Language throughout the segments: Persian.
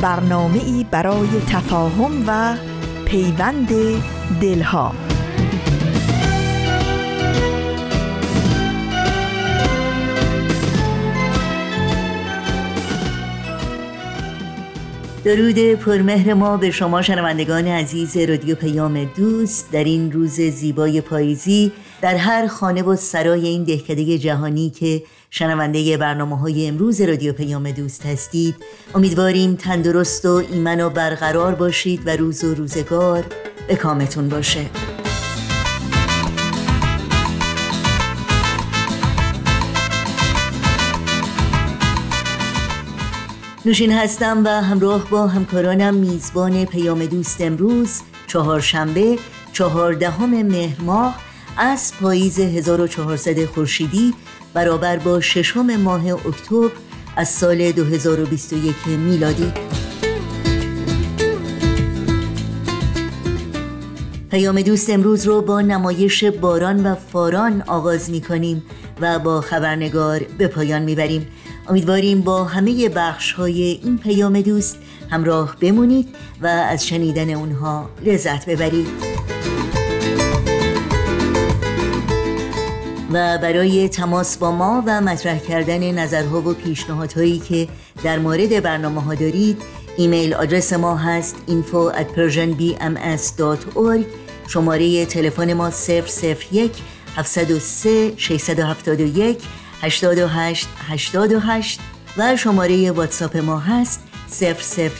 برنامه ای برای تفاهم و پیوند دلها. درود پرمهر ما به شما شنوندگان عزیز رادیو پیام دوست. در این روز زیبای پاییزی در هر خانه و سرای این دهکده جهانی که شنونده برنامه های امروز رادیو پیام دوست هستید. امیدواریم تندرست و ایمن و برقرار باشید و روز و روزگار به کامتون باشه. نوشین هستم و همراه با همکارانم میزبان پیام دوست امروز چهارشنبه چهاردهم مهر ماه از پاییز 1400 خورشیدی برابر با ششم ماه اکتبر از سال 2021 میلادی. پیام دوست امروز رو با نمایش باران و فاران آغاز می کنیم و با خبرنگار به پایان می بریم امیدواریم با همه بخش های این پیام دوست همراه بمونید و از شنیدن اونها لذت ببرید. و برای تماس با ما و مطرح کردن نظرها و پیشنهادهایی که در مورد برنامه ها دارید ایمیل آدرس ما هست info at persianbms.org شماره تلفن ما 001 703 671 828 828 و شماره واتساپ ما هست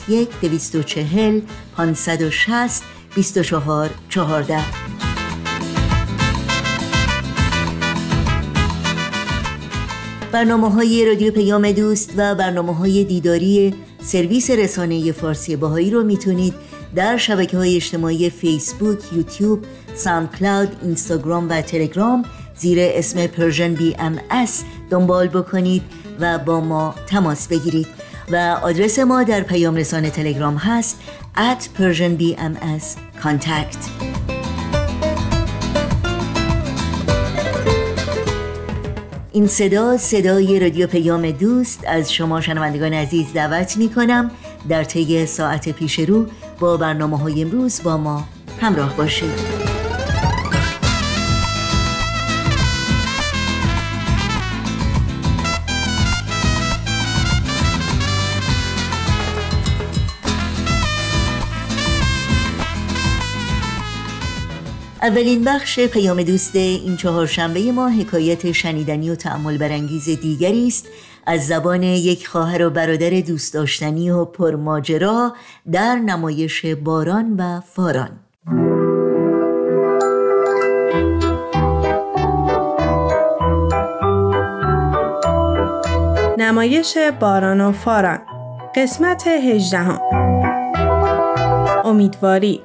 001 240 560 24 14 برنامه های رادیو پیام دوست و برنامه های دیداری سرویس رسانه فارسی بهائی رو می‌تونید در شبکه های اجتماعی فیسبوک، یوتیوب، SoundCloud، اینستاگرام و تلگرام. زیر اسم Persian BMS دنبال بکنید و با ما تماس بگیرید. و آدرس ما در پیام رسانه تلگرام هست at Persian BMS contact. این صدا صدای رادیو پیام دوست از شما شنوندگان عزیز دعوت می کنم در طی ساعت پیش رو با برنامه های امروز با ما همراه باشید. اولین بخش پیام دوست این چهارشنبه ما حکایت شنیدنی و تعمل برانگیز دیگری است. از زبان یک خواهر و برادر دوست داشتنی و پرماجرا در نمایش باران و فاران. نمایش باران و فاران قسمت هجدهم. امیدواری.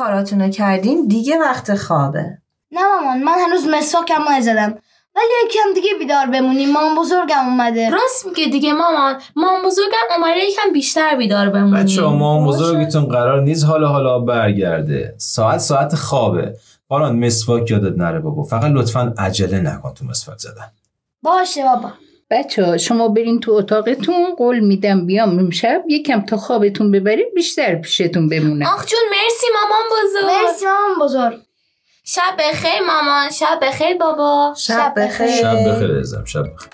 کاراتونو کردین دیگه وقت خوابه. نه مامان من هنوز مسواکم نزدم. ولی یکم دیگه بیدار بمونیم. مامان بزرگم اومده. راست میگه دیگه مامان. مامان بزرگم اومده یکم بیشتر بیدار بمونیم. بچه مامان بزرگتون قرار نیست حالا حالا برگرده. ساعت ساعت خوابه. باران مسواک یادت نره بابا. فقط لطفا عجله نکن تو مسواک زدن. باشه بابا. بچه ها شما برین تو اتاقتون قول میدم بیام امشب یکم تا خوابتون ببرید بیشتر پیشتون بمونم آخ جون مرسی مامان بزرگ. مرسی مامان بزرگ. شب بخیر مامان شب بخیر بابا. شب بخیر. شب بخیر ازم شب بخیر.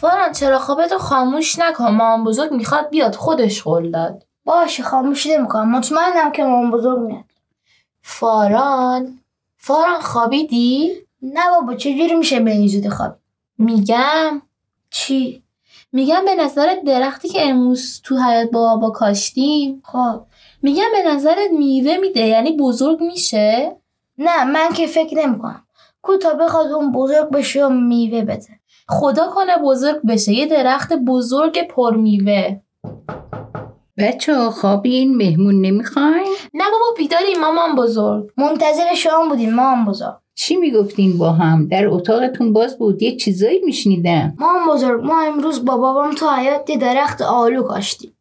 فران چرا خوابتو خاموش نکن. مامان بزرگ می‌خواد بیاد خودش قول داد. باشه خاموش نمی‌کنم. مطمئنم که مامان بزرگ میاد. فاران. فاران خوابیدی؟ نه بابا چجوری میشه به این زودی خواب میگم. چی؟ میگم به نظرت درختی که امروز تو حیات با با کاشتیم. خب. میگم به نظرت میوه میده یعنی بزرگ میشه؟ نه من که فکر نمی‌کنم. کو تا بخواد اون بزرگ بشه و میوه بده. خدا کنه بزرگ بشه. یه درخت بزرگ پرمیوه. بچه ها خوابین مهمون نمی‌خواین؟ نه بابا بیداری مامان بزرگ. منتظر شما بودیم مامان بزرگ. چی می‌گفتین با هم؟ در اتاقتون باز بود یه چیزایی میشنیدم. مامان بزرگ ما امروز با بابام تو حیات یه درخت آلو کاشتیم.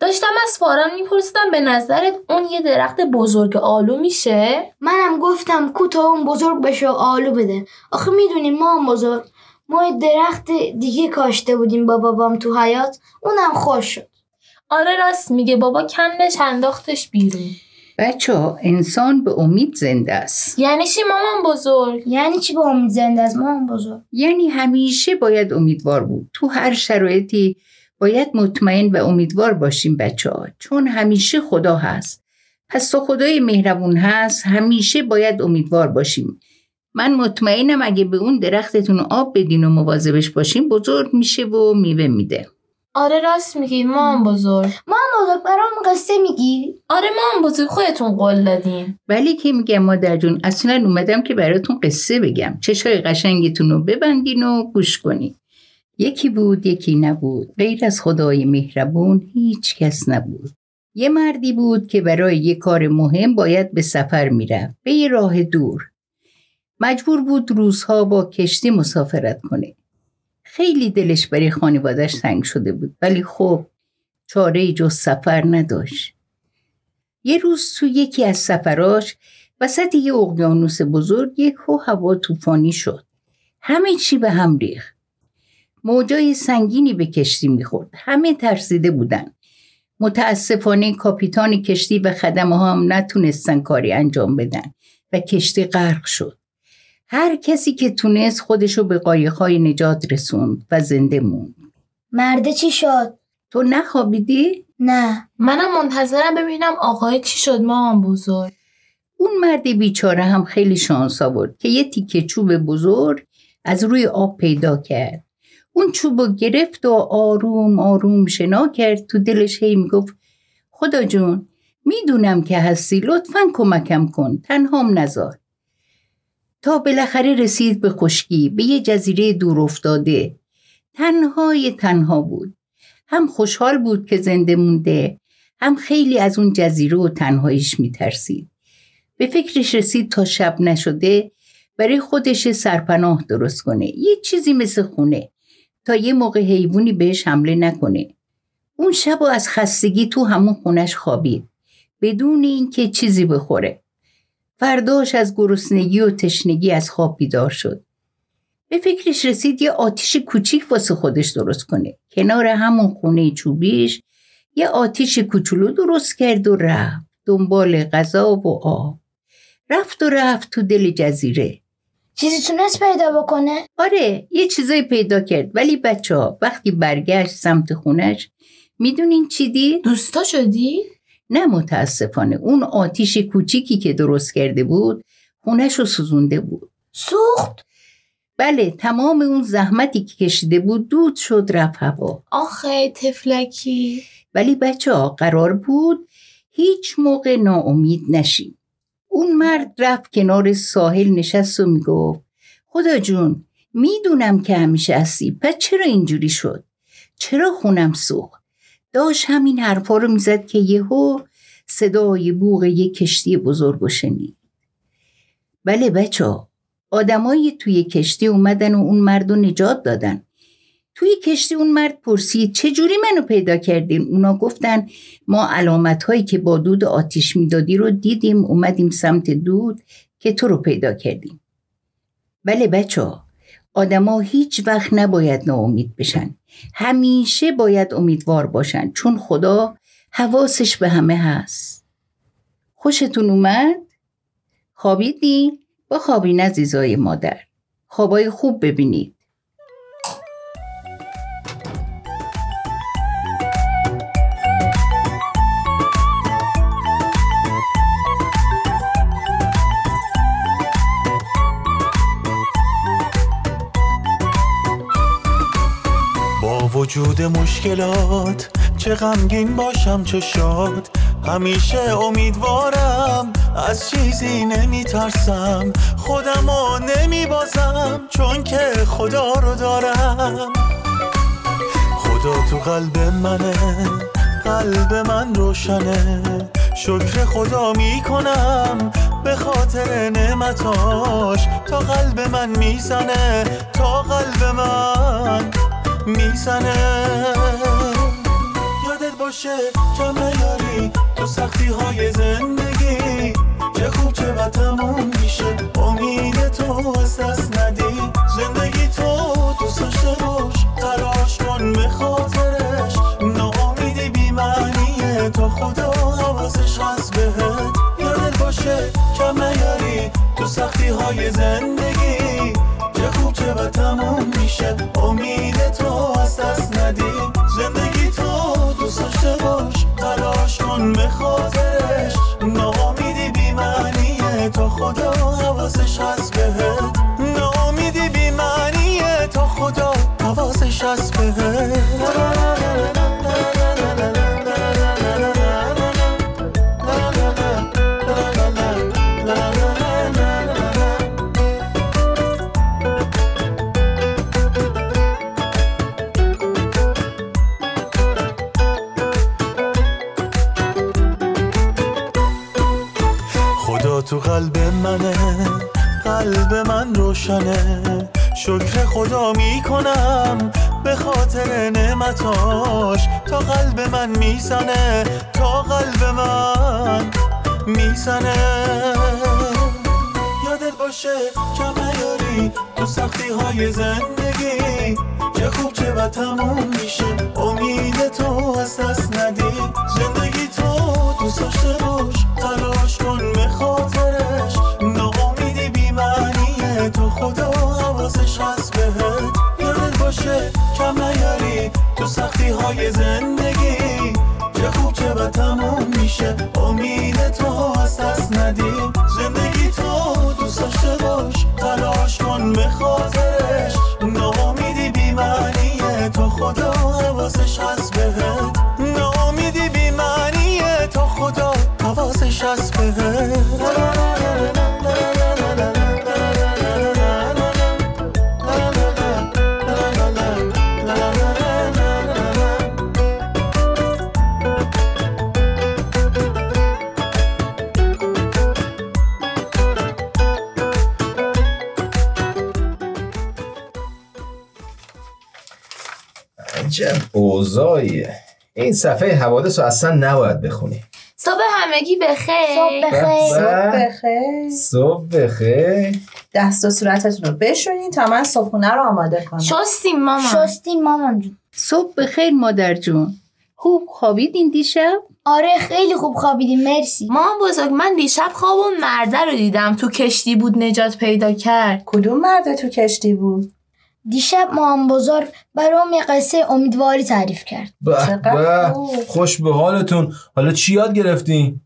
داشتم از فاران میپرسیدم به نظرت اون یه درخت بزرگ آلو میشه؟ منم گفتم کو تا اون بزرگ بشه و آلو بده. آخه می‌دونیم مامان بزرگ ما یه درخت دیگه کاشته بودیم با بابام تو حیات اونم خوش شد. آره راست میگه. بابا کندش انداختش بیرون. بچه ها انسان به امید زنده است. یعنی چی مامان بزرگ؟ یعنی چی با امید زنده از مامان بزرگ؟ یعنی همیشه باید امیدوار بود. تو هر شرایطی باید مطمئن و امیدوار باشیم بچه ها. چون همیشه خدا هست. پس تا خدای مهربون هست همیشه باید امیدوار باشیم. من مطمئنم اگه به اون درختتون آب بدین و مواظبش باشیم بزرگ میشه و میوه میده. آره راست میگی. مامان بزرگ. مامان بزرگ برام قصه میگی؟ آره مامان بزرگ. خودتون قول دادین. ولی که میگم مادر جون اصلا اومدم که براتون قصه بگم. چشای قشنگتون رو ببندین و گوش کنین. یکی بود یکی نبود. غیر از خدای مهربون هیچ کس نبود. یه مردی بود که برای یه کار مهم باید به سفر می‌رفت. به یه راه دور. مجبور بود روزها با کشتی مسافرت کنه. خیلی دلش برای خانوادش تنگ شده بود. ولی خب چاره جز سفر نداشت. یه روز تو یکی از سفراش وسط یه اقیانوس بزرگ یک هوا طوفانی شد. همه چی به هم ریخت. موجای سنگینی به کشتی می‌خورد. همه ترسیده بودن. متاسفانه کاپیتان کشتی و خدمه هم نتونستن کاری انجام بدن و کشتی غرق شد. هر کسی که تونست خودشو به قایقهای نجات رسوند و زنده موند. مرده چی شد؟ تو نخوابیدی؟ نه. منم منتظرم ببینم آقای چی شد مامان بزرگ. اون مرد بیچاره هم خیلی شانس آورد که یه تیکه چوب بزرگ از روی آب پیدا کرد. اون چوب رو گرفت و آروم آروم شنا کرد. تو دلش هی می‌گفت خدا جون می‌دونم که هستی لطفا کمکم کن تنهام نذار تا بالاخره رسید به خشکی به یه جزیره دور افتاده. تنهای تنها بود. هم خوشحال بود که زنده مونده هم خیلی از اون جزیره و تنهاییش میترسید. به فکرش رسید تا شب نشده برای خودش سرپناه درست کنه. یه چیزی مثل خونه. تا یه موقع حیوانی بهش حمله نکنه. اون شب و از خستگی تو همون خونش خوابید. بدون اینکه چیزی بخوره. فرداش از گرسنگی و تشنگی از خواب بیدار شد. به فکرش رسید یه آتیش کوچیک واسه خودش درست کنه. کنار همون خونه چوبیش یه آتیش کوچولو درست کرد و رفت. دنبال غذا و آب. رفت و رفت تو دل جزیره. چیزی تونست پیدا بکنه؟ آره یه چیزایی پیدا کرد. ولی بچه ها وقتی برگشت سمت خونش می‌دونین چی دید؟ دوستا شدی؟ نه متاسفانه. اون آتیش کوچیکی که درست کرده بود خونش رو سوزونده بود. سوخت؟ بله تمام اون زحمتی که کشیده بود دود شد رفت هوا. آخه تفلکی. ولی بچه ها قرار بود هیچ موقع ناامید نشید اون مرد رفت کنار ساحل نشست و می‌گفت خدا جون می‌دونم که همیشه هستی پس چرا اینجوری شد؟ چرا خونم سوخت؟ داشت همین حرفا رو می‌زد که یهو صدای بوغ یک کشتی بزرگ و شنید بله بچه ها آدمایی توی کشتی اومدن و اون مرد رو نجات دادن توی کشتی اون مرد پرسید چجوری منو پیدا کردین؟ اونا گفتن ما علامت هایی که با دود آتیش می‌دادی رو دیدیم اومدیم سمت دود که تو رو پیدا کردیم. بله بچه آدما هیچ وقت نباید ناامید بشن. همیشه باید امیدوار باشن چون خدا حواسش به همه هست. خوشتون اومد؟ خوابیدی؟ با خوابین عزیزای مادر. خوابای خوب ببینید. وجود مشکلات چه غمگین باشم چه شاد. همیشه امیدوارم از چیزی نمیترسم. خودمو نمیبازم چون که خدا رو دارم. خدا تو قلب منه قلب من روشنه. شکر خدا می‌کنم به خاطر نعمتاش. تا قلب من می‌زنه تا قلب من می‌زنه. یادت باشه کم نیاری تو سختی های زندگی؟ چه خوب چه بد تموم میشه. امید تو از دست ندی. زندگی تو دوست داشته باش. تلاش کن به خاطرش. ناامیدی بی معنیه. تا خدا حواسش هست بهت. یادت باشه کم نیاری تو سختی های زندگی؟ بد تموم میشه امید تو از دست ندی. زندگی تو دوست داشته باش. تلاش کن به خاطرش. ناامیدی بی معنیه تا خدا حواسش هست زندگی. چه خوب چه بد تموم میشه. اوضاعیه. این صفحه حوادث رو اصلا نباید بخونی. صبح همگی بخیر صبح بخیر صبح بخیر صبح بخیر دست و صورتتون رو بشونین تا من صبحونه رو آماده کنم. شستیم مامان. شستیم مامان جون. صبح بخیر مادر جون. خوب خوابیدین دیشب؟ آره خیلی خوب خوابیدیم مرسی. مامان بزرگ من دیشب خواب اون مرده رو دیدم. تو کشتی بود نجات پیدا کرد. کدوم مرد تو کشتی بود؟ دیشب مامان بزرگ برام یه قصه امیدواری تعریف کرد. به. خوش به حالتون. حالا چی یاد گرفتین؟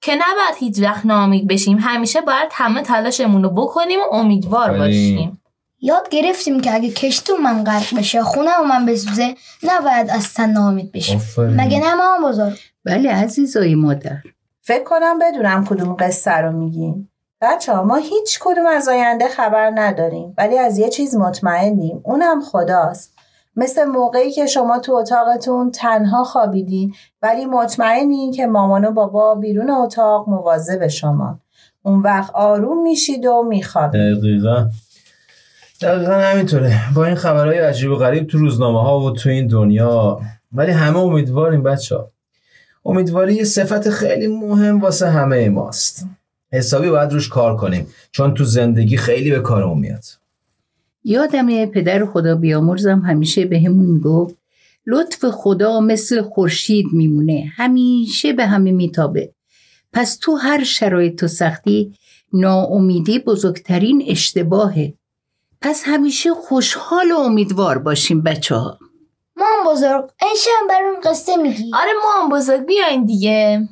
که نباید هیچ وقت ناامید بشیم. همیشه باید همه تلاشمون رو بکنیم و امیدوار. باشیم. یاد گرفتیم که اگه کشتی من غرق بشه خونه و من بسوزه نباید از تن ناامید بشیم. مگه نه مامان بزرگ بله عزیزای مادر. فکر کنم بدونم کدوم قصه رو میگین. بچه ما هیچ کدوم از آینده خبر نداریم ولی از یه چیز مطمئنیم. اونم خداست. مثل موقعی که شما تو اتاقتون تنها خوابیدین ولی مطمئنین که مامان و بابا بیرون اتاق مواظب شما. اون وقت آروم میشید و میخوابید. دقیقا. دقیقا همینطوره. با این خبرهای عجیب و غریب تو روزنامه ها و تو این دنیا. ولی همه امیدواریم بچه ها امیدواری یه صفت خیلی مهم واسه همه ماست. حسابی باید روش کار کنیم چون تو زندگی خیلی به کارمون میاد. یادمه پدر خدا بیامرزم همیشه به همون می‌گفت لطف خدا مثل خورشید میمونه همیشه به همه میتابه. پس تو هر شرایط و سختی ناامیدی بزرگترین اشتباهه. پس همیشه خوشحال و امیدوار باشیم بچه ها مامان بزرگ این برام قصه میگی. آره مامان بزرگ بیاین دیگه.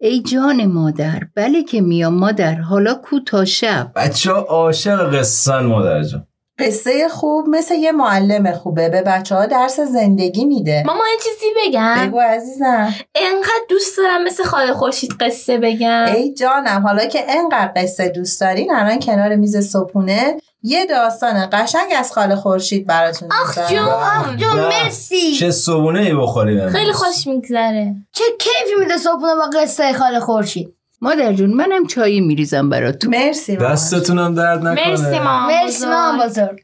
ای جان مادر بله که میام مادر حالا کو تا شب؟ بچه ها عاشق قصن مادر جان. قصه خوب مثل یه معلم خوبه به بچه ها درس زندگی میده. ماما یه چیزی بگم. بگو عزیزم. انقدر دوست دارم مثل خاله خورشید قصه بگم. ای جانم حالا که انقدر قصه دوست دارین الان کنار میز صبحونه یه داستان قشنگ از خاله خورشید براتون آخ. جون آخ جون به. مرسی چه صبونه ای بخوریم. خیلی خوش میگذره چه کیفی میده صبحونه با قصه خاله خورشید مادر جون منم چایی میریزم براتون مرسی مامان. دستتونم درد نکنه مرسی مامان مرسی. مامان بزرگ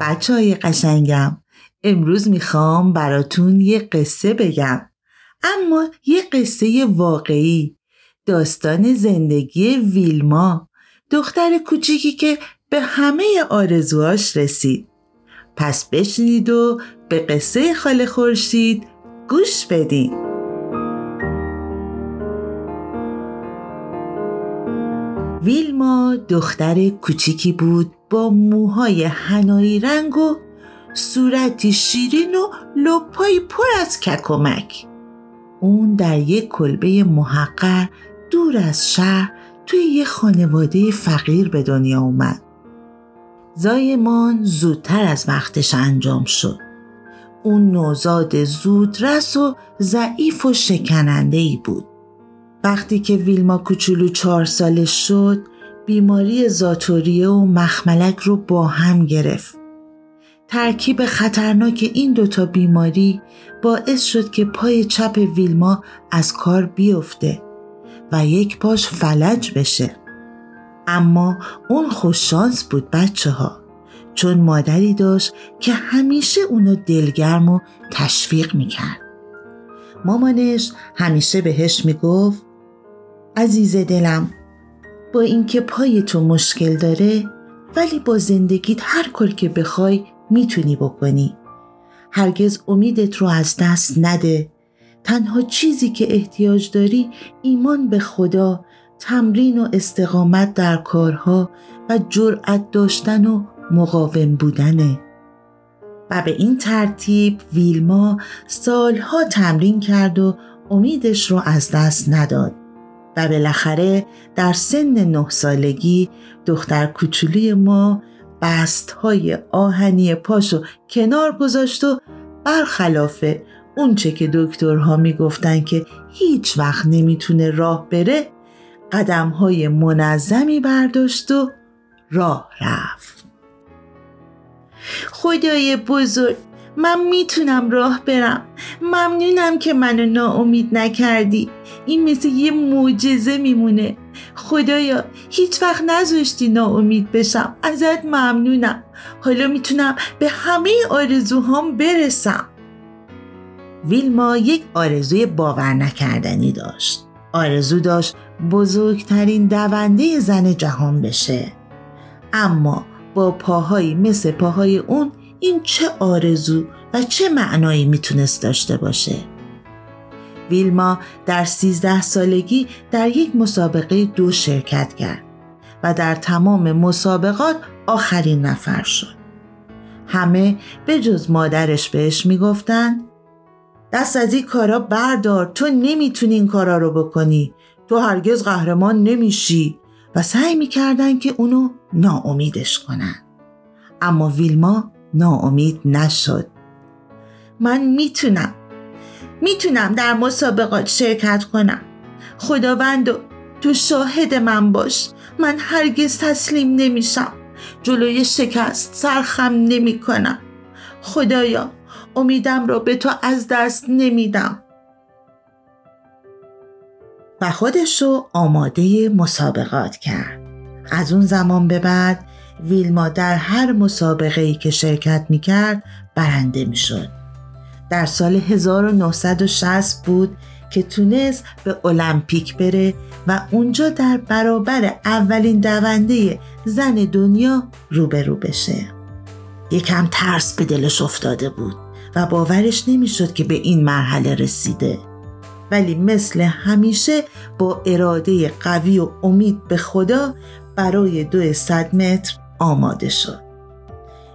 بچه های قشنگم امروز می‌خوام براتون یه قصه بگم اما یه قصه واقعی. داستان زندگی ویلما دختر کوچیکی که به همه آرزوهاش رسید. پس بشنید و به قصه خاله خورشید گوش بدین. ویلما دختر کوچیکی بود با موهای هنایی رنگ و صورتی شیرین و لپایی پر از ککمک. اون در یک کلبه محقر دور از شهر توی یه خانواده فقیر به دنیا اومد. زایمان زودتر از وقتش انجام شد. اون نوزاد زودرس و ضعیف و شکننده ای بود. وقتی که ویلما کوچولو چهار سالش شد بیماری زاتوریه و مخملک رو با هم گرفت. ترکیب خطرناک این دوتا بیماری باعث شد که پای چپ ویلما از کار بیفته و یک پاش فلج بشه. اما اون خوششانس بود بچه ها چون مادری داشت که همیشه اونو دلگرم و تشویق می‌کرد. مامانش همیشه بهش می‌گفت عزیز دلم با اینکه پای تو مشکل داره ولی با زندگیت هر کار که بخوای می‌تونی بکنی. هرگز امیدت رو از دست نده. تنها چیزی که احتیاج داری ایمان به خدا تمرین و استقامت در کارها و جرأت داشتن و مقاوم بودنه. و به این ترتیب ویلما سالها تمرین کرد و امیدش رو از دست نداد. و بالاخره در سن نه سالگی دختر کوچولی ما بست های آهنی پاشو کنار گذاشت و برخلاف اونچه که دکترها می‌گفتن که هیچ وقت نمی‌تونه راه بره قدم های منظمی برداشت و راه رفت. خدای بزرگ من می‌تونم راه برم. ممنونم که منو ناامید نکردی. این مثل یه معجزه میمونه. خدایا هیچ وقت نذاشتی ناامید بشم. ازت ممنونم. حالا می‌تونم به همه آرزوهام برسم. ویلما یک آرزوی باور نکردنی داشت. آرزو داشت بزرگترین دونده زن جهان بشه. اما با پاهایی مثل پاهای اون این چه آرزو و چه معنایی می‌تونست داشته باشه؟ ویلما در سیزده سالگی در یک مسابقه دو شرکت کرد و در تمام مسابقات آخرین نفر شد. همه به جز مادرش بهش می‌گفتن دست از این کارا بردار تو نمی‌تونی این کارا رو بکنی تو هرگز قهرمان نمیشی. و سعی می‌کردن که اونو ناامیدش کنن. اما ویلما ناامید نشد. من می‌تونم می‌تونم در مسابقات شرکت کنم. خداوند تو شاهد من باش. من هرگز تسلیم نمیشم. جلوی شکست سرخم نمی کنم خدایا امیدم را به تو از دست نمیدم. و خودش رو آماده مسابقات کرد. از اون زمان به بعد ویلما در هر مسابقه ای که شرکت می کرد برنده می. در سال 1960 بود که تونست به المپیک بره و اونجا در برابر اولین دونده زن دنیا روبرو بشه. یکم ترس به دلش افتاده بود و باورش نمی‌شد که به این مرحله رسیده. ولی مثل همیشه با اراده قوی و امید به خدا برای دو صد متر آماده شد.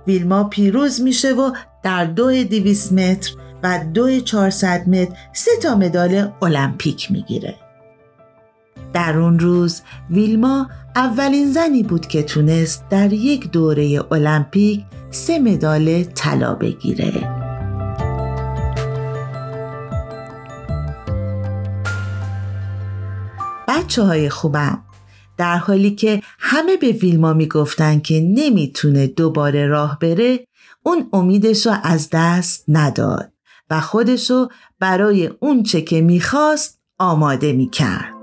ویلما پیروز میشه و در دو دیویس متر و دو 400 متر سه تا مدال المپیک می‌گیره. در اون روز ویلما اولین زنی بود که تونست در یک دوره المپیک سه مدال طلا بگیره. بچه های خوبم در حالی که همه به ویلما می‌گفتن که نمی‌تونه دوباره راه بره اون امیدش رو از دست نداد و خودشو برای اون چه که می‌خواست آماده می‌کرد.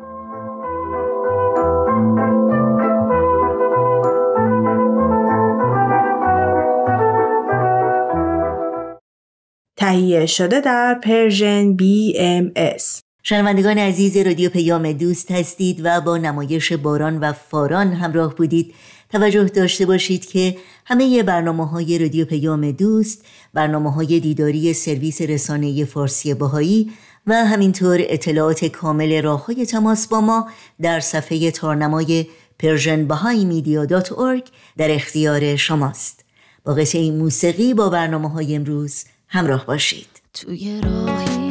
تهیه شده در پرژن BMS شنوندگان عزیز رادیو پیام دوست هستید و با نمایش باران و فاران همراه بودید توجه داشته باشید که همه برنامه های رادیو پیام دوست برنامه های دیداری سرویس رسانه فارسی بهائی و همینطور اطلاعات کامل راه های تماس با ما در صفحه تارنمای Persian در اختیار شماست. با قطعه موسیقی با برنامه های امروز همراه باشید. توی راهی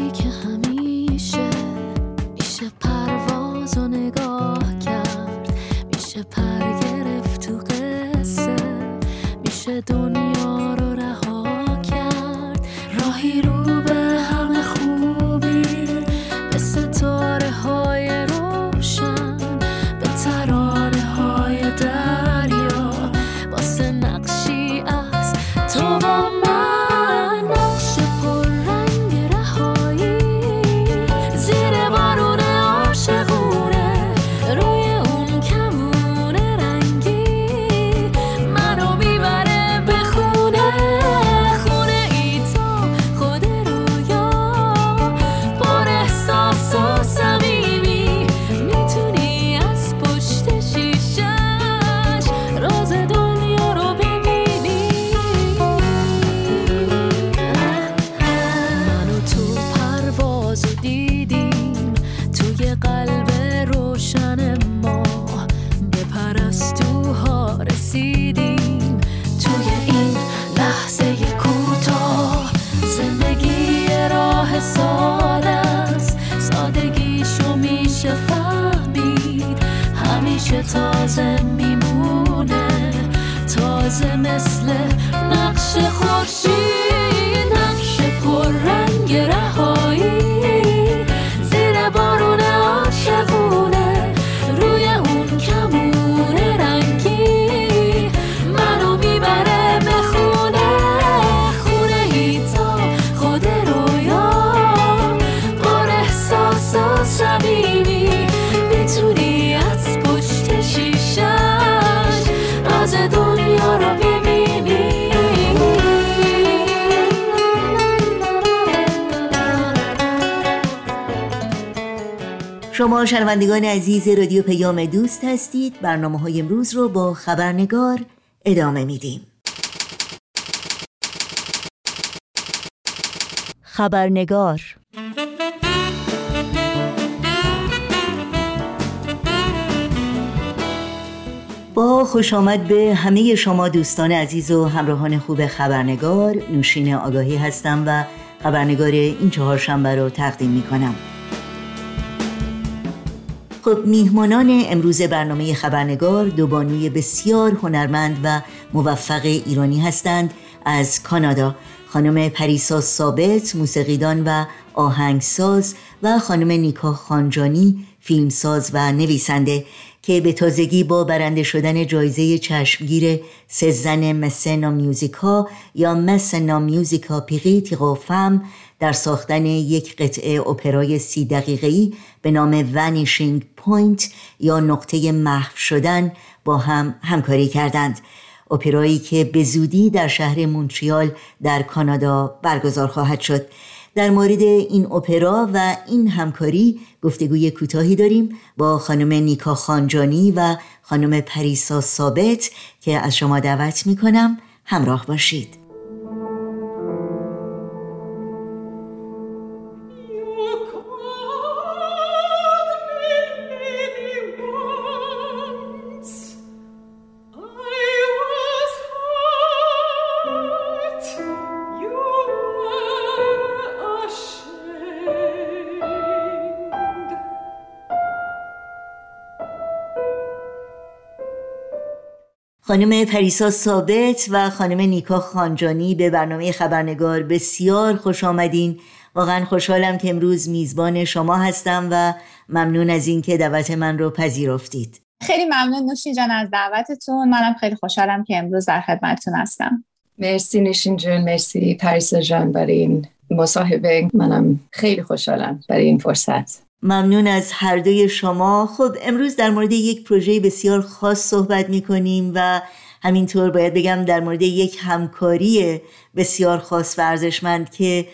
ساده است. سادگیشو میشه فهمید. همیشه تازه میمونه. تازه مثل نقش خورشید. شما شنوندگان عزیز رادیو پیام دوست هستید. برنامه های امروز رو با خبرنگار ادامه میدیم. خبرنگار با خوش آمد به همه شما دوستان عزیز و همراهان خوب خبرنگار. نوشین آگاهی هستم و خبرنگار این چهارشنبه رو تقدیم می کنم خب میهمانان امروز برنامه خبرنگار دو بانوی بسیار هنرمند و موفق ایرانی هستند از کانادا. خانم پریسا ثابت موسیقیدان و آهنگساز و خانم نیکا خانجانی فیلمساز و نویسنده که به تازگی با برنده شدن جایزه چشمگیر سزن Mécénat Musica یا Mécénat Musica Prix 3 Femmes در ساختن یک قطعه اپرای سی دقیقه‌ای به نام Vanishing Point یا نقطه محو شدن با هم همکاری کردند. اپرایی که به زودی در شهر مونتریال در کانادا برگزار خواهد شد. در مورد این اپرا و این همکاری گفتگوی کوتاهی داریم با خانم نیکا خانجانی و خانم پریسا ثابت که از شما دعوت می کنم همراه باشید. خانم پریسا ثابت و خانم نیکا خانجانی به برنامه خبرنگار بسیار خوش آمدین. واقعا خوشحالم که امروز میزبان شما هستم و ممنون از اینکه دعوت من رو پذیرفتید. خیلی ممنون نوشین جان از دعوتتون. منم خیلی خوشحالم که امروز در خدمتتون هستم. مرسی نوشین جان مرسی پریسا جان برای این مصاحبه. منم خیلی خوشحالم برای این فرصت. ممنون از هر دوی شما. خب امروز در مورد یک پروژه بسیار خاص صحبت می کنیم و همینطور باید بگم در مورد یک همکاری بسیار خاص و ارزشمند که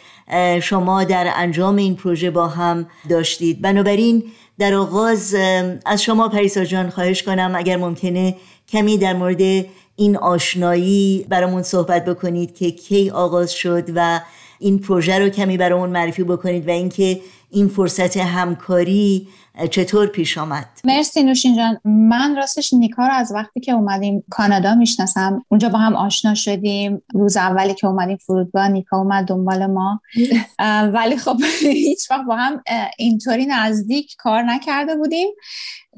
شما در انجام این پروژه با هم داشتید. بنابراین در آغاز از شما پریسا جان خواهش کنم اگر ممکنه کمی در مورد این آشنایی برامون صحبت بکنید که کی آغاز شد و این پروژه رو کمی برامون معرفی بکنید و اینکه این فرصت همکاری چطور پیش آمد. مرسی نوشین جان. من راستش نیکا رو از وقتی که اومدیم کانادا می‌شناسم. اونجا با هم آشنا شدیم. روز اولی که اومدیم فرودگاه نیکا اومد دنبال ما. ولی خب هیچ وقت با هم اینطوری نزدیک کار نکرده بودیم.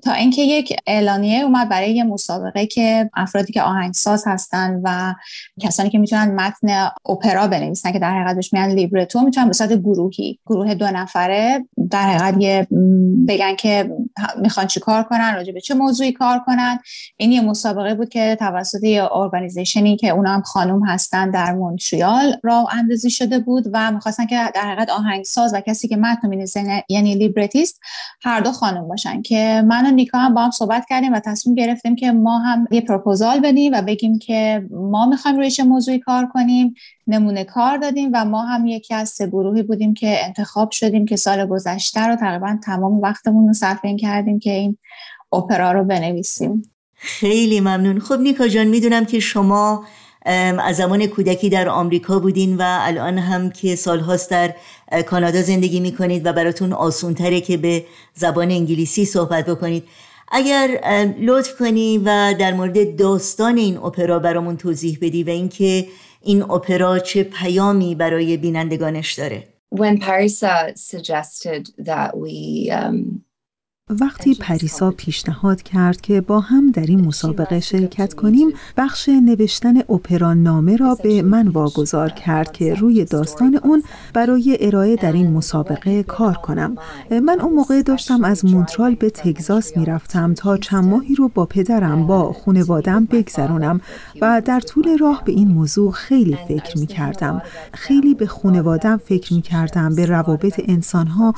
تا اینکه یک اعلانیه اومد برای یه مسابقه که افرادی که آهنگساز هستن و کسانی که می‌تونن متن اپرا بنویسن که در حقیقت بهش میگن لیبرتو می‌تونن به صورت گروهی گروه دو نفره در حقیقت یه بگن که می‌خوان چی کار کنن راجع به چه موضوعی کار کنن. این یه مسابقه بود که توسط یه organization ی که اونا هم خانم هستن در مونتریال راه اندازی شده بود و می‌خواستن که در حقیقت آهنگساز و کسی که متن می‌نویسه یعنی librettist هر دو خانم باشن که من و نیکا هم با هم صحبت کردیم و تصمیم گرفتیم که ما هم یه پروپوزال بدیم و بگیم که ما می‌خوایم روی چه موضوعی کار کنیم نمونه کار دادیم و ما هم یکی از سه گروهی بودیم که انتخاب شدیم که سال گذشته رو تقریبا تمام وقتمون رو صرف این کردیم که این اپرا رو بنویسیم. خیلی ممنون. خب نیکا جان می‌دونم که شما از زمان کودکی در آمریکا بودین و الان هم که سالهاست در کانادا زندگی می‌کنید و براتون آسونتره که به زبان انگلیسی صحبت بکنید. اگر لطف کنی و در مورد داستان این اپرا برامون توضیح بدی و اینکه این اپرا چه پیامی برای بینندگانش داره. When Parisa suggested that we um, وقتی پریسا پیشنهاد کرد که با هم در این مسابقه شرکت کنیم بخش نوشتن اپرا نامه را به من واگذار کرد که روی داستان اون برای ارائه در این مسابقه کار کنم. من اون موقع داشتم از مونترال به تگزاس می‌رفتم تا چند ماهی رو با پدرم با خانوادم بگذرونم و در طول راه به این موضوع خیلی فکر می کردم خیلی به خانوادم فکر می کردم به روابط انسانها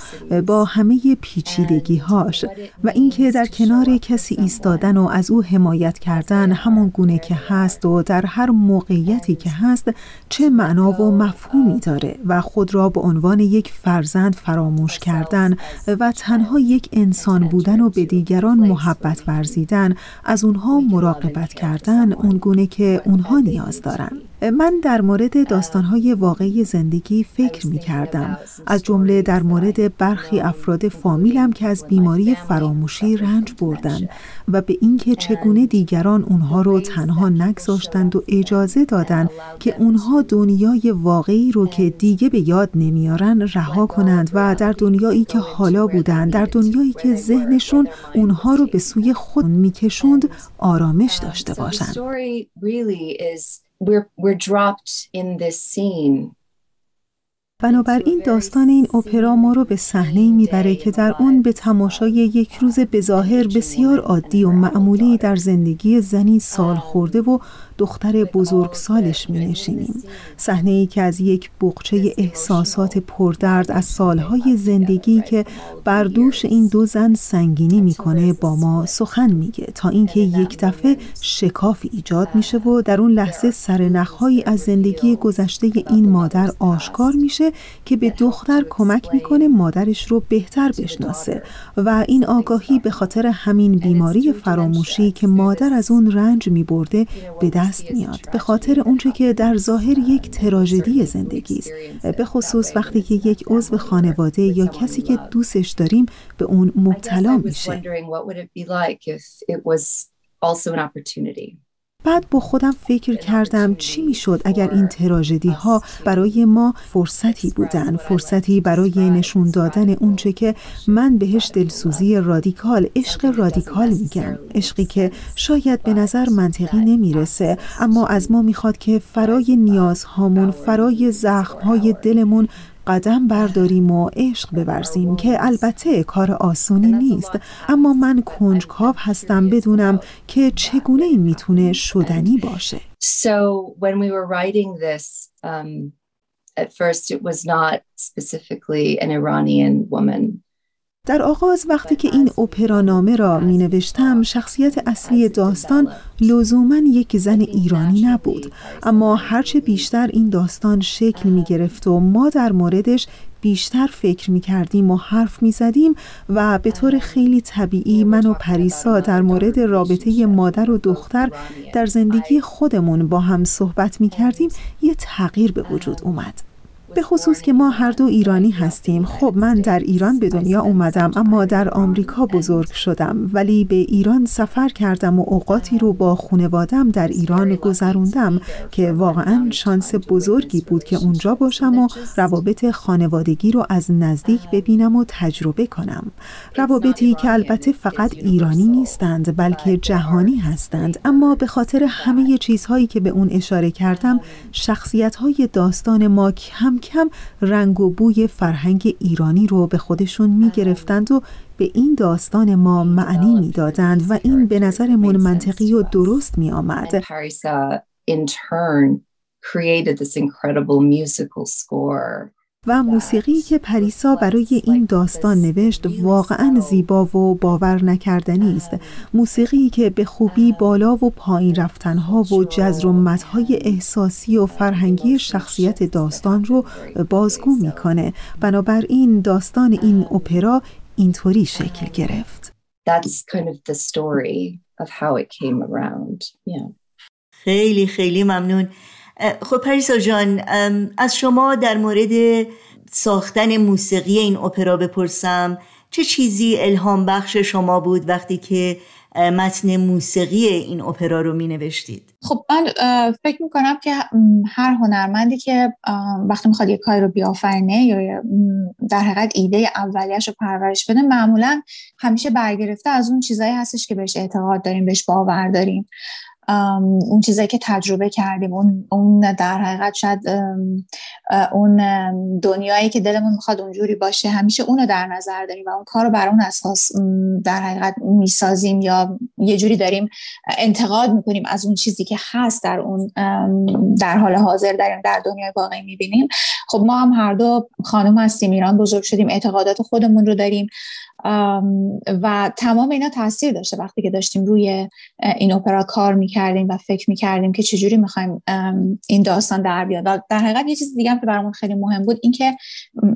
با همه پیچیدگی هاش و اینکه در کنار کسی ایستادن و از او حمایت کردن همان گونه که هست و در هر موقعیتی که هست چه معنا و مفهومی داره و خود را به عنوان یک فرزند فراموش کردن و تنها یک انسان بودن و به دیگران محبت ورزیدن از اونها مراقبت کردن اون گونه که اونها نیاز دارن. من در مورد داستانهای واقعی زندگی فکر می کردم از جمله در مورد برخی افراد فامیلم که از بیماری فراموشی رنج بردن و به اینکه چگونه دیگران اونها رو تنها نگذاشتند و اجازه دادند که اونها دنیای واقعی رو که دیگه به یاد نمیارن رها کنند و در دنیایی که حالا بودن در دنیایی که ذهنشون اونها رو به سوی خود میکشوند آرامش داشته باشند we're, we're dropped in this scene. بنابراین داستان این اپرا ما رو به صحنه می‌بره که در اون به تماشای یک روز بظاهر بسیار عادی و معمولی در زندگی زنی سال خورده و دختر بزرگ سالش می نشینیم صحنه ای که از یک بقچه احساسات پردرد از سالهای زندگی که بر دوش این دو زن سنگینی می‌کنه با ما سخن میگه تا اینکه یک دفعه شکاف ایجاد میشه و در اون لحظه سرنخهایی از زندگی گذشته این مادر آشکار میشه که به دختر کمک می‌کنه مادرش رو بهتر بشناسه و این آگاهی به خاطر همین بیماری فراموشی که مادر از اون رنج میبرده به دست میاد به خاطر اونچه که در ظاهر یک تراژدی زندگی است. به خصوص وقتی که یک عضو خانواده یا کسی که دوستش داریم به اون مبتلا میشه. بعد با خودم فکر کردم چی می‌شد اگر این تراژدی ها برای ما فرصتی بودن فرصتی برای نشون دادن اونچه که من بهش دلسوزی رادیکال عشق رادیکال میگم. عشقی که شاید به نظر منطقی نمی‌رسه اما از ما می‌خواد که فرای نیازهامون فرای زخمهای دلمون قدم برداریم و عشق بورزیم که البته کار آسونی نیست. اما من کنجکاو هستم بدونم که چگونه این می‌تونه شدنی باشه. So when we were writing this, um, at first it was not specifically an Iranian woman. در آغاز وقتی که این اپرانامه را می نوشتم شخصیت اصلی داستان لزوما یک زن ایرانی نبود. اما هرچه بیشتر این داستان شکل می گرفت و ما در موردش بیشتر فکر می کردیم و حرف می زدیم و به طور خیلی طبیعی من و پریسا در مورد رابطه مادر و دختر در زندگی خودمون با هم صحبت می کردیم یه تغییر به وجود اومد. به خصوص که ما هر دو ایرانی هستیم. خب من در ایران به دنیا اومدم اما در آمریکا بزرگ شدم. ولی به ایران سفر کردم و اوقاتی رو با خونوادم در ایران گذروندم که واقعا شانس بزرگی بود که اونجا باشم و روابط خانوادگی رو از نزدیک ببینم و تجربه کنم. روابطی که البته فقط ایرانی نیستند بلکه جهانی هستند. اما به خاطر همه چیزهایی که به اون اشاره کردم شخصیت های داستان ما کم کم رنگ و بوی فرهنگ ایرانی رو به خودشون می گرفتند و به این داستان ما معنی می دادند و این به نظرمون منطقی و درست می آمد. و موسیقی که پریسا برای این داستان نوشت واقعا زیبا و باور نکردنی است موسیقی که به خوبی بالا و پایین رفتنها و جزر و مدهای احساسی و فرهنگی شخصیت داستان رو بازگو می‌کنه بنابراین داستان این اپرا اینطوری شکل گرفت That's kind of the story of how it came around. Yeah. خیلی خیلی ممنون خب پریسا جان از شما در مورد ساختن موسیقی این اپرا بپرسم. چه چیزی الهام بخش شما بود وقتی که متن موسیقی این اپرا رو می نوشتید خب من فکر می کنم که هر هنرمندی که وقتی می‌خواد یه کاری رو بیافرینه یا در حقیقت ایده اولیش رو پرورش بده معمولا همیشه برگرفته از اون چیزایی هستش که بهش اعتقاد داریم بهش باور داریم. اون چیزایی که تجربه کردیم اون, اون در حقیقت شاید اون دنیایی که دلمون می‌خواد اونجوری باشه همیشه اونو در نظر داریم و اون کار رو بر اون اساس در حقیقت می‌سازیم یا یه جوری داریم انتقاد می‌کنیم از اون چیزی که هست در اون در حال حاضر داریم در دنیای واقعی می‌بینیم. خب ما هم هر دو خانم هستیم ایران بزرگ شدیم اعتقادات خودمون رو داریم. و تمام اینا تاثیر داشته وقتی که داشتیم روی این اپرا کار می‌کردیم و فکر می‌کردیم که چجوری می‌خوایم این داستان در بیاد. و در حقیقت یه چیز دیگه هم که برامون خیلی مهم بود اینکه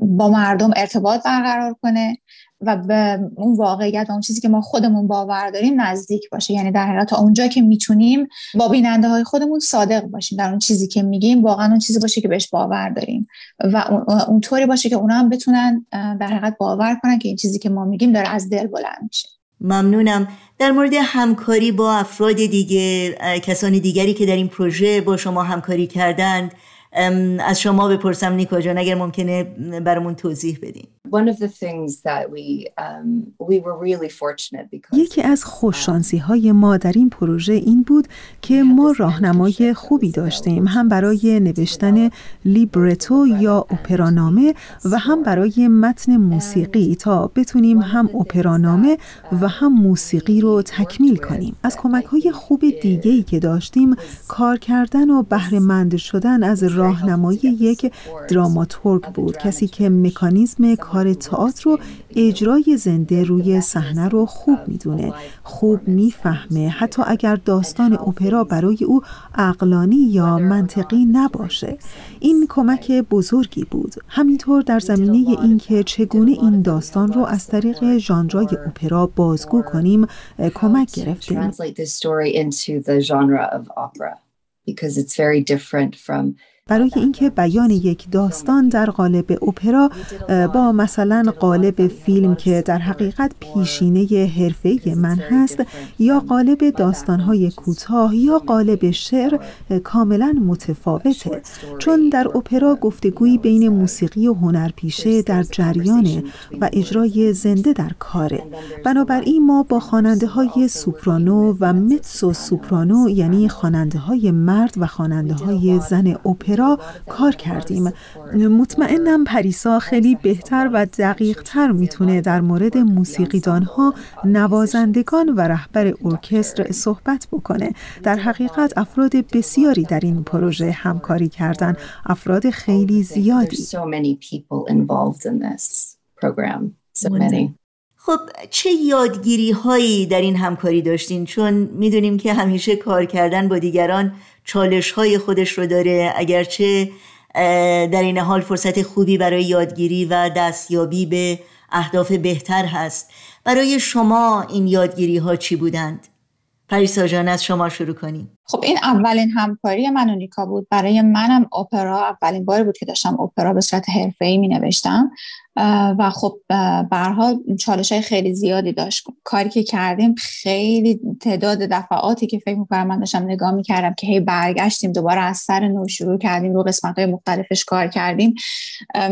با مردم ارتباط برقرار کنه. و به اون واقعیت و اون چیزی که ما خودمون باور داریم نزدیک باشه. یعنی در حقیقت تا اونجا که می‌تونیم با بیننده های خودمون صادق باشیم در اون چیزی که میگیم. واقعا اون چیزی باشه که بهش باور داریم. و اونطوری باشه که اونا هم بتونن در حقیقت باور کنن که این چیزی که ما میگیم داره از دل بلند میشه. ممنونم. در مورد همکاری با افراد دیگه کسانی دیگری که در این پروژه با شما همکاری کردند از شما بپرسم نیکا جان اگر ممکنه برامون توضیح بدین. یکی از خوششانسی های ما در این پروژه این بود که ما راهنمای خوبی داشتیم هم برای نوشتن لیبرتو یا اپرانامه و هم برای متن موسیقی. تا بتونیم هم اپرانامه و هم موسیقی رو تکمیل کنیم. از کمک های خوب دیگه ای که داشتیم کار کردن و بهرهمند شدن از راهنمایی یک دراماتورگ بود کسی که مکانیزم کار تئاتر رو اجرای زنده روی صحنه رو خوب می‌دونه خوب می‌فهمه حتی اگر داستان اپرا برای او عقلانی یا منطقی نباشه. این کمک بزرگی بود. همینطور در زمینه اینکه چگونه این داستان رو از طریق ژانرهای اپرا بازگو کنیم کمک گرفتیم. Because it's very different from برای اینکه بیان یک داستان در قالب اپرا با مثلا قالب فیلم که در حقیقت پیشینه حرفه من هست یا قالب داستانهای کوتاه یا قالب شعر کاملا متفاوته. چون در اپرا گفتگویی بین موسیقی و هنرپیشه در جریانه و اجرای زنده در کاره. بنابراین ما با خواننده های سوپرانو و متسو سوپرانو یعنی خواننده های مرد و خواننده های زن اپرا کار کردیم. مطمئنم پریسا خیلی بهتر و دقیق تر می‌تونه در مورد موسیقیدان ها نوازندگان و رهبر ارکستر صحبت بکنه. در حقیقت افراد بسیاری در این پروژه همکاری کردن. افراد خیلی زیادی. خب چه یادگیری هایی در این همکاری داشتین؟ چون می‌دونیم که همیشه کار کردن با دیگران چالش های خودش رو داره. اگرچه در این حال فرصت خوبی برای یادگیری و دستیابی به اهداف بهتر هست. برای شما این یادگیری ها چی بودند؟ پریسا جان از شما شروع کنیم. خب این اولین همکاری من و نیکا بود. برای منم اپرا اولین باری بود که داشتم اپرا به صورت حرفه‌ای می نوشتم و خب برها چالش های خیلی زیادی داشت. کاری که کردیم خیلی تعداد دفعاتی که فکر می‌کنم من داشتم نگاه می‌کردم که هی برگشتیم دوباره از سر نو شروع کردیم رو قسمت های مختلفش کار کردیم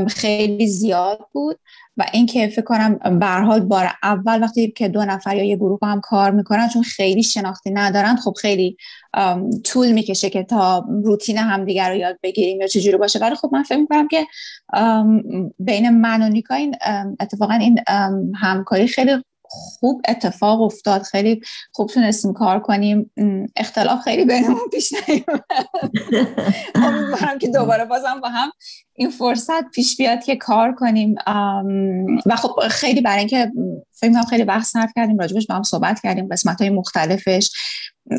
خیلی زیاد بود. و این که فکر کنم به حال بار اول وقتی که دو نفر یا یه گروه هم کار می‌کنن چون خیلی شناختی ندارن خب خیلی طول می‌کشه که تا روتین همدیگر رو یاد بگیریم یا چجوری باشه. ولی خب من فکر می‌کنم که بین من و نیکا این اتفاقا این همکاری خیلی خوب اتفاق افتاد. خیلی خوب تونستیم کار کنیم. اختلاف خیلی بینمون پیش نیومد. امیدوارم که دوباره بازم با هم این فرصت پیش بیاد که کار کنیم و خب خیلی برای اینکه فکر خیلی وقت صرف کردیم راجبش با هم صحبت کردیم قسمت های مختلفش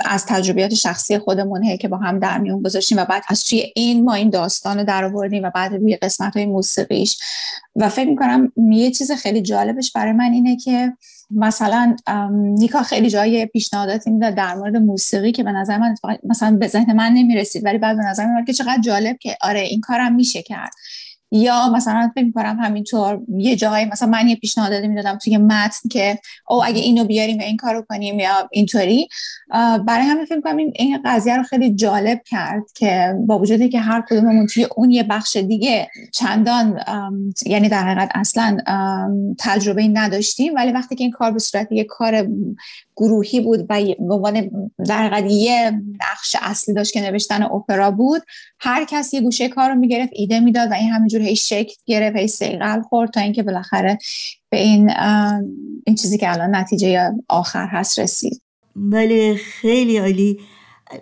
از تجربیات شخصی خودمون که با هم در میون گذاشتیم و بعد از توی این ما این داستان رو در آوردیم و بعد روی قسمت های موسیقیش. و فکر می‌کنم یه چیز خیلی جالبش برای من اینه که مثلا نیکا خیلی جای پیشنهاداتی می‌داد در مورد موسیقی که به نظر من مثلا به ذهن من نمی‌رسید ولی بعد به نظر من که چقدر جالب که آره این کارم میشه کرد یا مثلا فکر می‌کنم همینطور یه جایی مثلا من یه پیشنهاد می‌دادم توی متن که او اگه اینو بیاریم یا این کارو کنیم یا اینطوری. برای همین فکر کنم این قضیه رو خیلی جالب کرد که با وجودی که هر کدوممون توی اون یه بخش دیگه چندان یعنی در حقیقت اصلا تجربه نداشتیم ولی وقتی که این کار به صورت یه کار گروهی بود و به عنوان در یه نقش اصلی داشت که نوشتن اپرا بود. هر کسی یه گوشه کار رو می‌گرفت ایده می‌داد و این همینجور هی شکل گرفت هی سیقل خورد تا اینکه بالاخره به این این چیزی که الان نتیجه آخر هست رسید. بله خیلی عالی.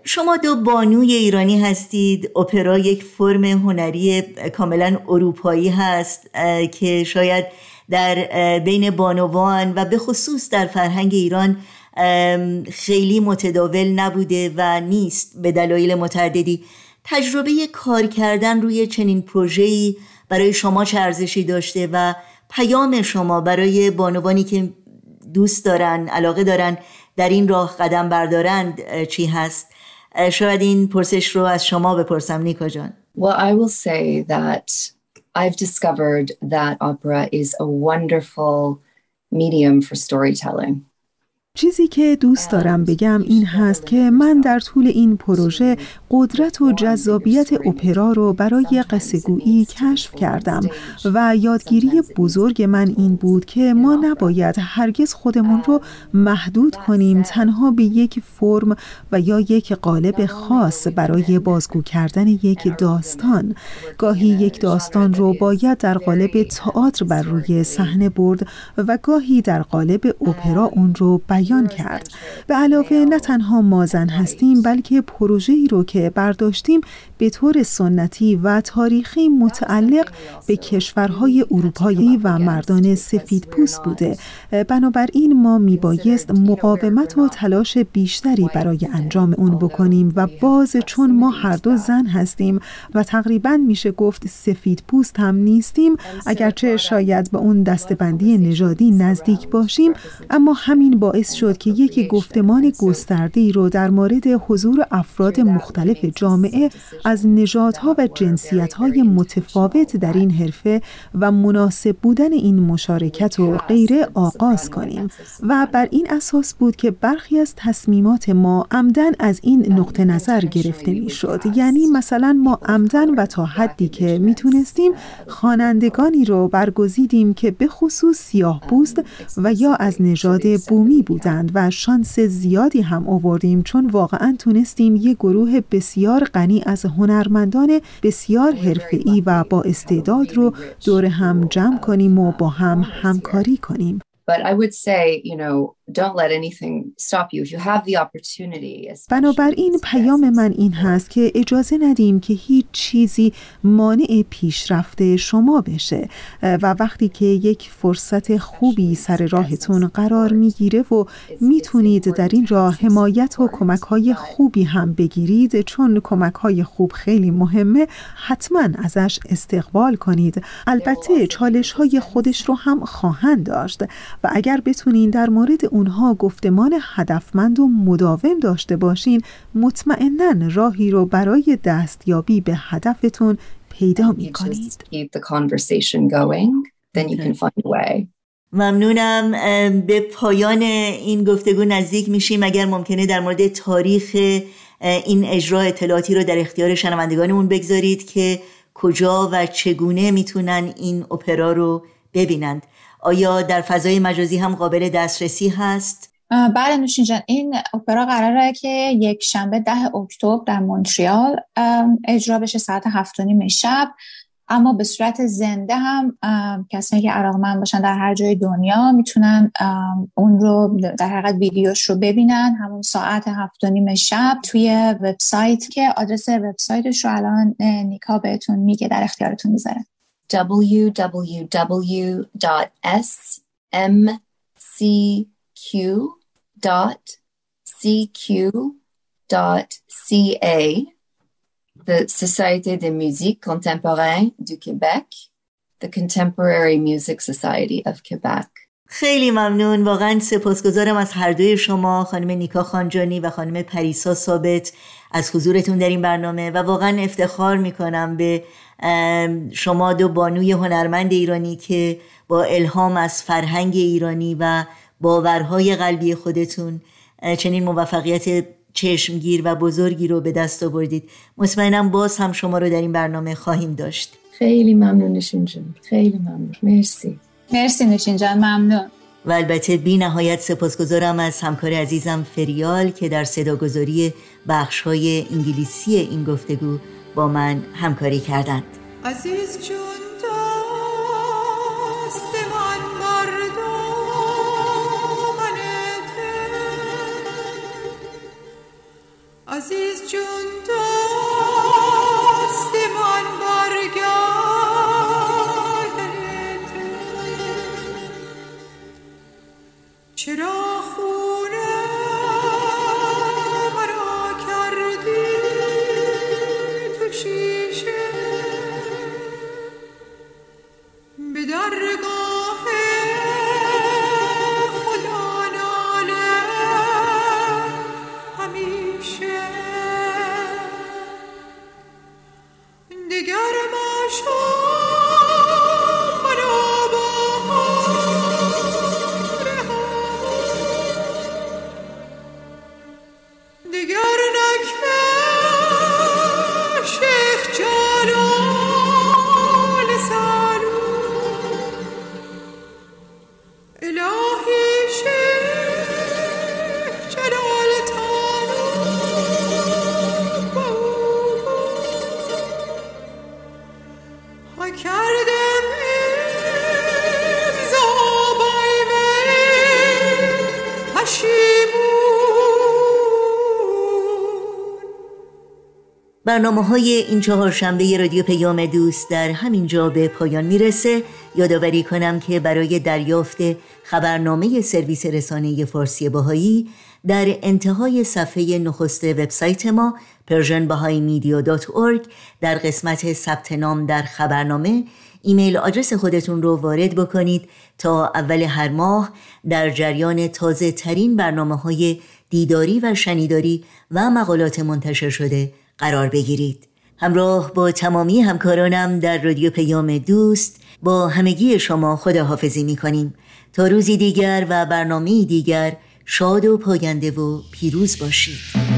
شما دو بانوی ایرانی هستید. اپرا یک فرم هنری کاملا اروپایی هست که شاید در بین بانوان و به خصوص در فرهنگ ایران خیلی متداول نبوده و نیست به دلایل متعددی. تجربه کار کردن روی چنین پروژه‌ای برای شما چه ارزشی داشته و پیام شما برای بانوانی که دوست دارن علاقه دارن در این راه قدم بردارند چی هست؟ شاید این پرسش رو از شما بپرسم نیکا جان. Well, I will say that I've discovered that opera is a wonderful medium for storytelling. چیزی که دوست دارم بگم این هست که من در طول این پروژه قدرت و جذابیت اپرا رو برای قصهگویی کشف کردم و یادگیری بزرگ من این بود که ما نباید هرگز خودمون رو محدود کنیم تنها به یک فرم و یا یک قالب خاص برای بازگو کردن یک داستان. گاهی یک داستان رو باید در قالب تئاتر بر روی صحنه برد و گاهی در قالب اپرا اون رو بیان کرد. به علاوه نه تنها مازن هستیم بلکه پروژه ای رو که برداشتیم به طور سنتی و تاریخی متعلق به کشورهای اروپایی و مردان سفید پوست بوده. بنابراین ما میبایست مقاومت و تلاش بیشتری برای انجام اون بکنیم و باز چون ما هر دو زن هستیم و تقریبا میشه گفت سفید پوست هم نیستیم اگرچه شاید به اون دستبندی نژادی نزدیک باشیم اما همین باعث باعث شد که یک گفتمان گسترده رو در مورد حضور افراد مختلف جامعه از نژادها و جنسیتهای متفاوت در این حرفه و مناسب بودن این مشارکت و غیره آغاز کنیم. و بر این اساس بود که برخی از تصمیمات ما عمدن از این نقطه نظر گرفته می شد یعنی مثلا ما عمدن و تا حدی که می‌تونستیم خوانندگانی رو برگزیدیم که به خصوص سیاه پوست و یا از نژاد بومی بودند و شانس زیادی هم آوردیم چون واقعا تونستیم یک گروه بسیار غنی از هنرمندان بسیار حرفه‌ای و با استعداد رو دور هم جمع کنیم و با هم همکاری کنیم. But I would say, you know, don't let anything stop you. If you have the opportunity. بنابراین پیام من این هست که اجازه ندیم که هیچ چیزی مانع پیشرفت شما بشه. و وقتی که یک فرصت خوبی سر راهتون قرار می‌گیره و می‌تونید در این راه حمایت و کمک های خوبی هم بگیرید. چون کمک های خوب خیلی مهمه حتما ازش استقبال کنید. البته چالش های خودش رو هم خواهند داشت. و اگر بتونین در مورد اونها گفتمان هدفمند و مداوم داشته باشین مطمئنا راهی رو برای دستیابی به هدفتون پیدا می کنید. ممنونم. به پایان این گفتگو نزدیک میشیم. اگر ممکنه در مورد تاریخ این اجرا اطلاعاتی رو در اختیار شنوندگانمون بگذارید که کجا و چگونه می‌تونن این اپرا رو ببینند. آیا در فضای مجازی هم قابل دسترسی هست؟ بله نوشین جان این اپرا قراره که یک شنبه ده اکتبر در مونتریال اجرا بشه ساعت هفت و شب اما به صورت زنده هم کسانی که علاقمند باشن در هر جای دنیا می‌تونن اون رو در حقیقت ویدیوش رو ببینن همون ساعت هفت و نیم شب توی وبسایت که آدرس وبسایتش رو الان نیکا بهتون میگه در اختیارتون می‌ذاره www.smcq.cq.ca the Société de musique contemporaine du Québec, the Contemporary Music Society of Quebec. خیلی ممنون واقعا سپاسگزارم از هر دوی شما خانم نیکا خانجانی و خانم پریسا ثابت از حضورتون در این برنامه و واقعا افتخار می‌کنم به شما دو بانوی هنرمند ایرانی که با الهام از فرهنگ ایرانی و باورهای قلبی خودتون چنین موفقیت چشمگیر و بزرگی رو به دست آوردید. مطمئنم باز هم شما رو در این برنامه خواهیم داشت. خیلی ممنون نشین جان. خیلی ممنون. مرسی. مرسی نشین جان. ممنون. و البته بی نهایت سپاسگزارم از همکار عزیزم فریال که در صداگذاری بخش های انگلیسی این گفتگو با من همکاری کردند. عزیز جون عزیز جون دست چرا خونه دیگر برنامه های این چهارشنبه رادیو پیام دوست در همین جا به پایان می‌رسه. یادآوری کنم که برای دریافت خبرنامه سرویس رسانه فارسی باهایی در انتهای صفحه نخست وبسایت ما persianbahaimedia.org در قسمت ثبت نام در خبرنامه ایمیل آدرس خودتون رو وارد بکنید تا اول هر ماه در جریان تازه ترین برنامه های دیداری و شنیداری و مقالات منتشر شده. قرار بگیرید. همراه با تمامی همکارانم در رادیو پیام دوست با همگی شما خداحافظی می کنیم تا روزی دیگر و برنامه دیگر شاد و پاینده و پیروز باشید.